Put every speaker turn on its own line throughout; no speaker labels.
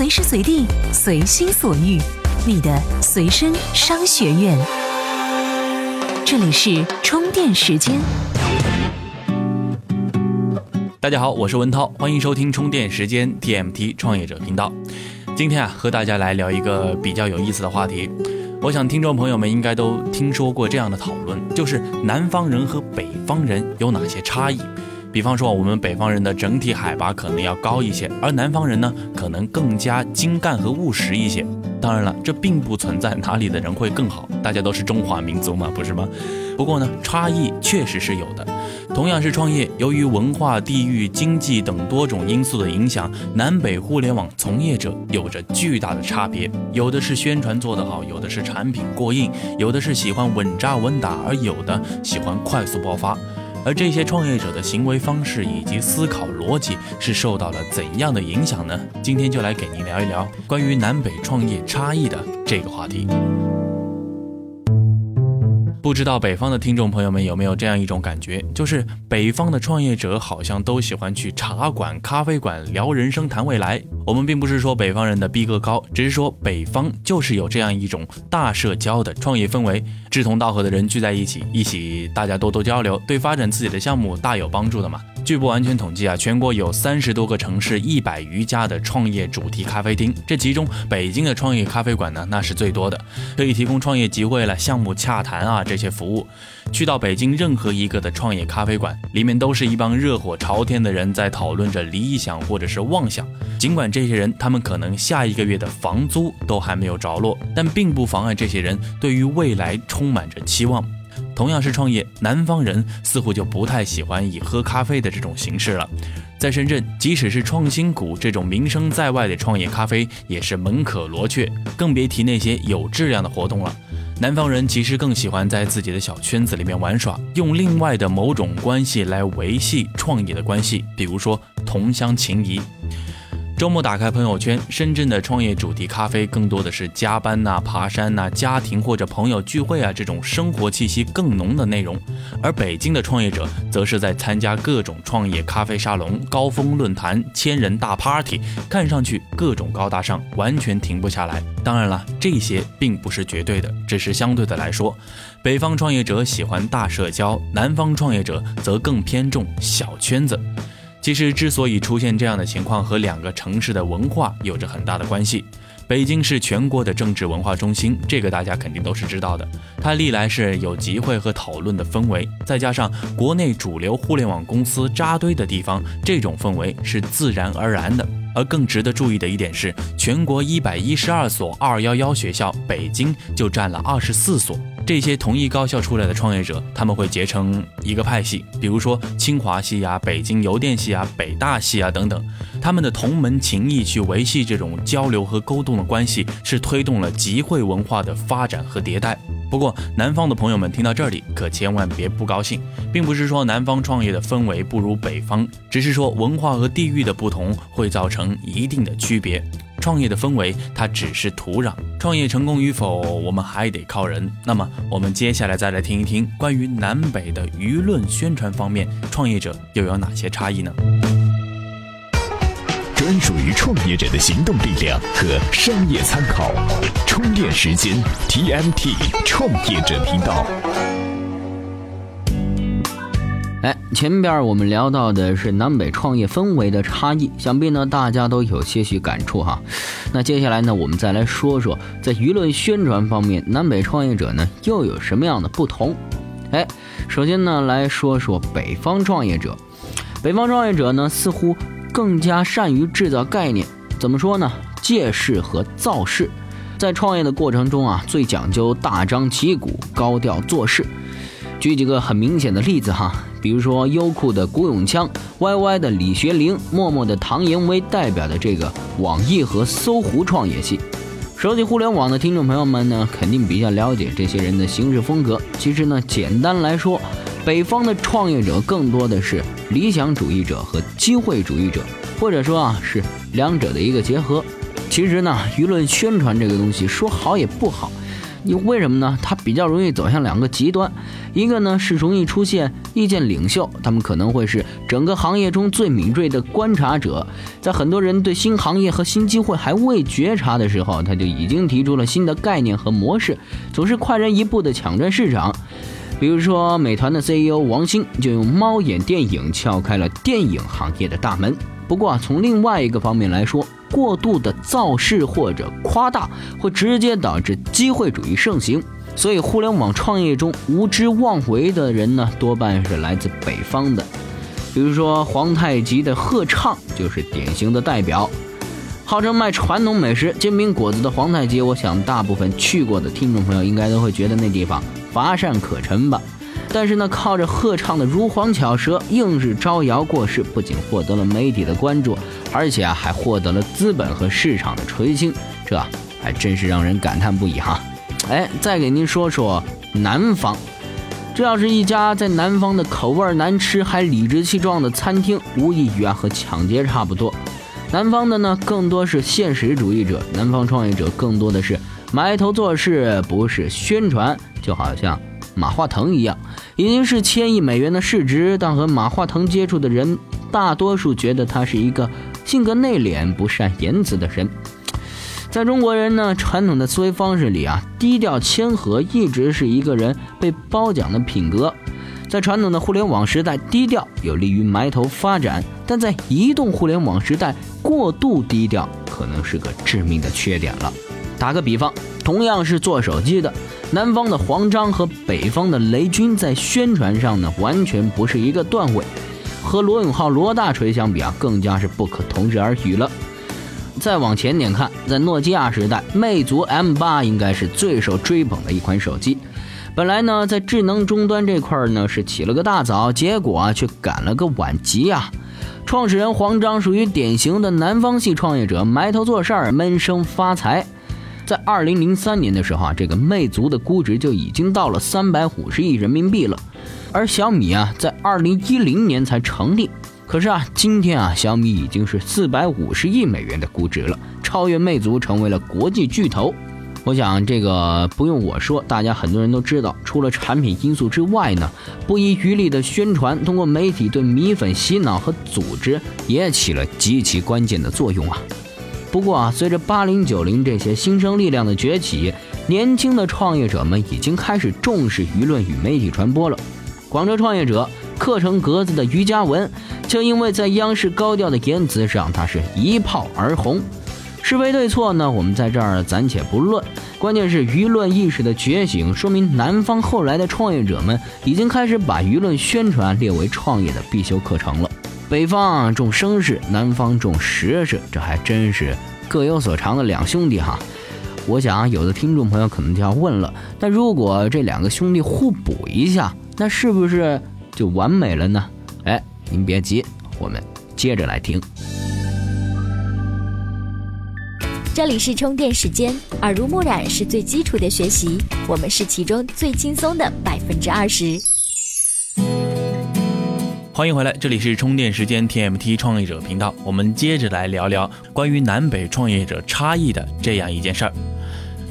随时随地，随心所欲，你的随身商学院。这里是充电时间。
大家好，我是文涛，欢迎收听充电时间 TMT 创业者频道。今天啊，和大家来聊一个比较有意思的话题。我想听众朋友们应该都听说过这样的讨论，就是南方人和北方人有哪些差异。比方说，我们北方人的整体海拔可能要高一些，而南方人呢，可能更加精干和务实一些。当然了，这并不存在哪里的人会更好，大家都是中华民族嘛，不是吗？不过呢，差异确实是有的。同样是创业，由于文化、地域、经济等多种因素的影响，南北互联网从业者有着巨大的差别。有的是宣传做得好，有的是产品过硬，有的是喜欢稳扎稳打，而有的喜欢快速爆发。而这些创业者的行为方式以及思考逻辑是受到了怎样的影响呢？今天就来给您聊一聊关于南北创业差异的这个话题。不知道北方的听众朋友们有没有这样一种感觉，就是北方的创业者好像都喜欢去茶馆、咖啡馆聊人生、谈未来。我们并不是说北方人的逼格高，只是说北方就是有这样一种大社交的创业氛围，志同道合的人聚在一起，一起大家多多交流，对发展自己的项目大有帮助的嘛。据不完全统计啊，全国有三十多个城市，一百余家的创业主题咖啡厅，这其中北京的创业咖啡馆呢，那是最多的，可以提供创业机会了、项目洽谈啊这些服务。去到北京任何一个的创业咖啡馆，里面都是一帮热火朝天的人在讨论着理想或者是妄想。尽管这些人他们可能下一个月的房租都还没有着落，但并不妨碍这些人对于未来充满着期望。同样是创业，南方人似乎就不太喜欢以喝咖啡的这种形式了。在深圳，即使是创新股这种名声在外的创业咖啡，也是门可罗雀，更别提那些有质量的活动了。南方人其实更喜欢在自己的小圈子里面玩耍，用另外的某种关系来维系创业的关系，比如说同乡情谊。周末打开朋友圈，深圳的创业主题咖啡更多的是加班呐、爬山呐、家庭或者朋友聚会啊这种生活气息更浓的内容，而北京的创业者则是在参加各种创业咖啡沙龙、高峰论坛、千人大 party，看上去各种高大上，完全停不下来。当然了，这些并不是绝对的，只是相对的来说，北方创业者喜欢大社交，南方创业者则更偏重小圈子。其实，之所以出现这样的情况，和两个城市的文化有着很大的关系。北京是全国的政治文化中心，这个大家肯定都是知道的。它历来是有集会和讨论的氛围，再加上国内主流互联网公司扎堆的地方，这种氛围是自然而然的。而更值得注意的一点是，全国一百一十二所二幺幺学校，北京就占了二十四所。这些同一高校出来的创业者，他们会结成一个派系，比如说清华系啊、北京邮电系啊、北大系啊等等。他们的同门情谊去维系这种交流和沟通的关系，是推动了集会文化的发展和迭代。不过，南方的朋友们听到这里可千万别不高兴，并不是说南方创业的氛围不如北方，只是说文化和地域的不同会造成一定的区别。创业的氛围，它只是土壤。创业成功与否，我们还得靠人。那么，我们接下来再来听一听关于南北的舆论宣传方面，创业者又有哪些差异呢？
专属于创业者的行动力量和商业参考，充电时间 TMT 创业者频道。
哎，前边我们聊到的是南北创业氛围的差异，想必呢大家都有些许感触哈。那接下来呢，我们再来说说在舆论宣传方面，南北创业者呢又有什么样的不同？哎，首先呢来说说北方创业者，北方创业者呢似乎更加善于制造概念，怎么说呢？借势和造势，在创业的过程中啊，最讲究大张旗鼓、高调做事。举几个很明显的例子哈，比如说优酷的古永锵、YY 的李学凌、陌陌的唐盈为代表的这个网易和搜狐创业系。熟悉互联网的听众朋友们呢，肯定比较了解这些人的行事风格。其实呢，简单来说，北方的创业者更多的是理想主义者和机会主义者，或者说啊是两者的一个结合。其实呢，舆论宣传这个东西说好也不好。你为什么呢？它比较容易走向两个极端，一个呢是容易出现意见领袖，他们可能会是整个行业中最敏锐的观察者，在很多人对新行业和新机会还未觉察的时候，他就已经提出了新的概念和模式，总是快人一步的抢占市场。比如说，美团的 CEO 王兴就用猫眼电影撬开了电影行业的大门。不过啊，从另外一个方面来说，过度的造势或者夸大，会直接导致机会主义盛行。所以，互联网创业中无知妄为的人呢，多半是来自北方的。比如说，皇太极的贺畅就是典型的代表。号称卖传统美食煎饼果子的皇太极，我想大部分去过的听众朋友应该都会觉得那地方。乏善可陈吧，但是呢，靠着贺畅的如簧巧舌，硬是招摇过市，不仅获得了媒体的关注，而且啊，还获得了资本和市场的垂青，这还真是让人感叹不已哈。哎，再给您说说南方，这要是一家在南方的口味难吃还理直气壮的餐厅，无异于啊和抢劫差不多。南方的呢，更多是现实主义者，南方创业者更多的是埋头做事，不是宣传。就好像马化腾一样，已经是千亿美元的市值，但和马化腾接触的人，大多数觉得他是一个性格内敛、不善言辞的人。在中国人呢传统的思维方式里啊，低调谦和一直是一个人被褒奖的品格。在传统的互联网时代，低调有利于埋头发展；但在移动互联网时代，过度低调可能是个致命的缺点了。打个比方，同样是做手机的。南方的黄章和北方的雷军在宣传上呢，完全不是一个段位，和罗永浩、罗大锤相比啊，更加是不可同日而语了。再往前点看，在诺基亚时代，魅族 M8 应该是最受追捧的一款手机。本来呢，在智能终端这块呢是起了个大早，结果啊却赶了个晚集啊。创始人黄章属于典型的南方系创业者，埋头做事儿，闷声发财。在二零零三年的时候啊，这个魅族的估值就已经到了三百五十亿人民币了，而小米啊，在二零一零年才成立。可是啊，今天啊，小米已经是四百五十亿美元的估值了，超越魅族，成为了国际巨头。我想这个不用我说，大家很多人都知道。除了产品因素之外呢，不遗余力的宣传，通过媒体对米粉洗脑和组织，也起了极其关键的作用啊。不过啊，随着八零九零这些新生力量的崛起，年轻的创业者们已经开始重视舆论与媒体传播了。广州创业者课程格子的于嘉文，就因为在央视高调的言辞上，他是一炮而红。是非对错呢？我们在这儿暂且不论，关键是舆论意识的觉醒，说明南方后来的创业者们已经开始把舆论宣传列为创业的必修课程了。北方重声势，南方重实事，这还真是各有所长的两兄弟哈。我想有的听众朋友可能就要问了：那如果这两个兄弟互补一下，那是不是就完美了呢？哎，您别急，我们接着来听。
这里是充电时间，耳濡目染是最基础的学习，我们是其中最轻松的百分之二十。
欢迎回来，这里是充电时间 TMT 创业者频道。我们接着来聊聊关于南北创业者差异的这样一件事儿。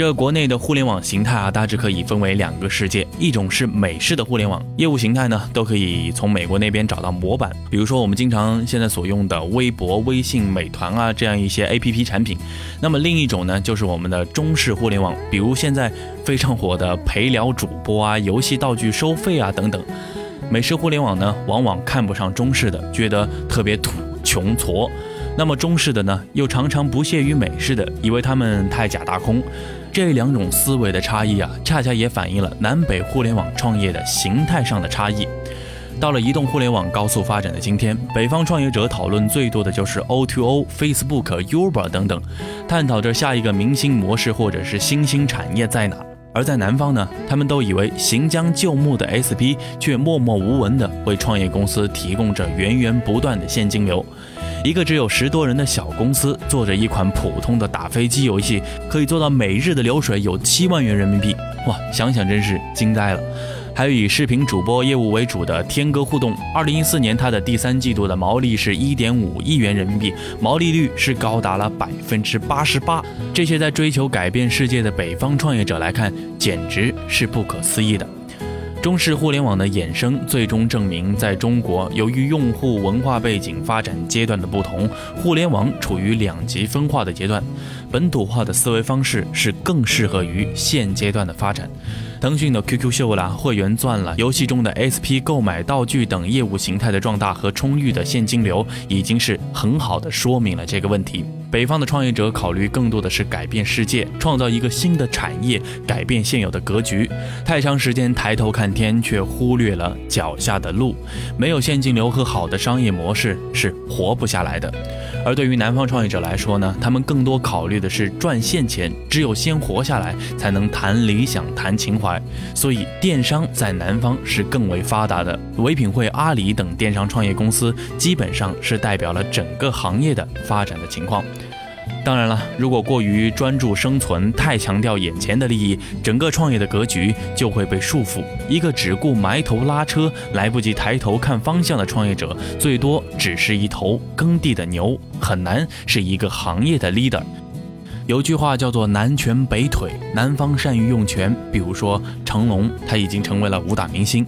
这国内的互联网形态啊，大致可以分为两个世界，一种是美式的互联网业务形态呢，都可以从美国那边找到模板，比如说我们经常现在所用的微博、微信、美团啊这样一些 APP 产品。那么另一种呢，就是我们的中式互联网，比如现在非常火的陪聊主播啊、游戏道具收费啊等等。美式互联网呢，往往看不上中式的，觉得特别土、穷、矬；那么中式的呢，又常常不屑于美式的，以为他们太假大空。这两种思维的差异啊，恰恰也反映了南北互联网创业的形态上的差异。到了移动互联网高速发展的今天，北方创业者讨论最多的就是 O2O、Facebook、Uber 等等，探讨着下一个明星模式或者是新兴产业在哪。而在南方呢，他们都以为行将就木的 SP，却默默无闻地为创业公司提供着源源不断的现金流。一个只有十多人的小公司，做着一款普通的打飞机游戏，可以做到每日的流水有七万元人民币，哇，想想真是惊呆了。还有以视频主播业务为主的天歌互动，二零一四年它的第三季度的毛利是一点五亿元人民币，毛利率是高达了百分之八十八。这些在追求改变世界的北方创业者来看，简直是不可思议的。中式互联网的衍生，最终证明，在中国，由于用户文化背景、发展阶段的不同，互联网处于两极分化的阶段，本土化的思维方式是更适合于现阶段的发展。腾讯的 QQ 秀啦、会员钻啦、游戏中的 SP 购买道具等业务形态的壮大和充裕的现金流，已经是很好的说明了这个问题。北方的创业者考虑更多的是改变世界，创造一个新的产业，改变现有的格局。太长时间抬头看天，却忽略了脚下的路。没有现金流和好的商业模式是活不下来的。而对于南方创业者来说呢，他们更多考虑的是赚现钱，只有先活下来，才能谈理想、谈情怀。所以电商在南方是更为发达的。唯品会、阿里等电商创业公司，基本上是代表了整个行业的发展的情况。当然了，如果过于专注生存，太强调眼前的利益，整个创业的格局就会被束缚。一个只顾埋头拉车，来不及抬头看方向的创业者，最多只是一头耕地的牛，很难是一个行业的 leader。有句话叫做“南拳北腿”，南方善于用拳，比如说成龙，他已经成为了武打明星。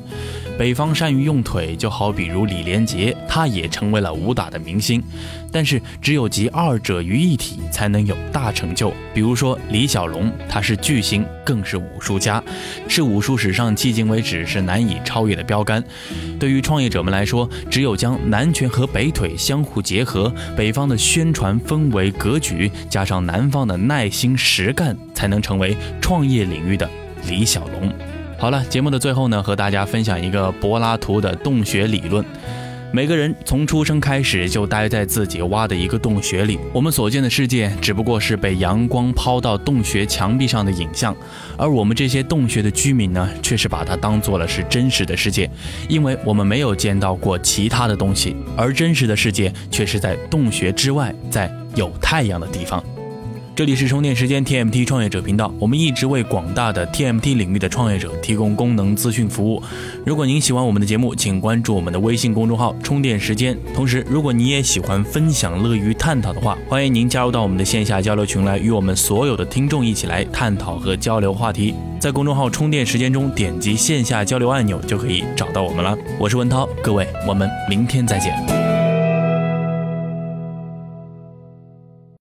北方善于用腿，就好比如李连杰，他也成为了武打的明星。但是只有集二者于一体，才能有大成就。比如说李小龙，他是巨星，更是武术家，是武术史上迄今为止是难以超越的标杆。对于创业者们来说，只有将南拳和北腿相互结合，北方的宣传氛围格局，加上南方的耐心实干，才能成为创业领域的李小龙。好了，节目的最后呢，和大家分享一个柏拉图的洞穴理论。每个人从出生开始就待在自己挖的一个洞穴里，我们所见的世界只不过是被阳光抛到洞穴墙壁上的影像，而我们这些洞穴的居民呢，却是把它当做了是真实的世界，因为我们没有见到过其他的东西，而真实的世界却是在洞穴之外，在有太阳的地方。这里是充电时间 TMT 创业者频道，我们一直为广大的 TMT 领域的创业者提供功能资讯服务。如果您喜欢我们的节目，请关注我们的微信公众号“充电时间”。同时，如果你也喜欢分享、乐于探讨的话，欢迎您加入到我们的线下交流群来，与我们所有的听众一起来探讨和交流话题。在公众号“充电时间”中点击线下交流按钮，就可以找到我们了。我是文涛，各位，我们明天再见。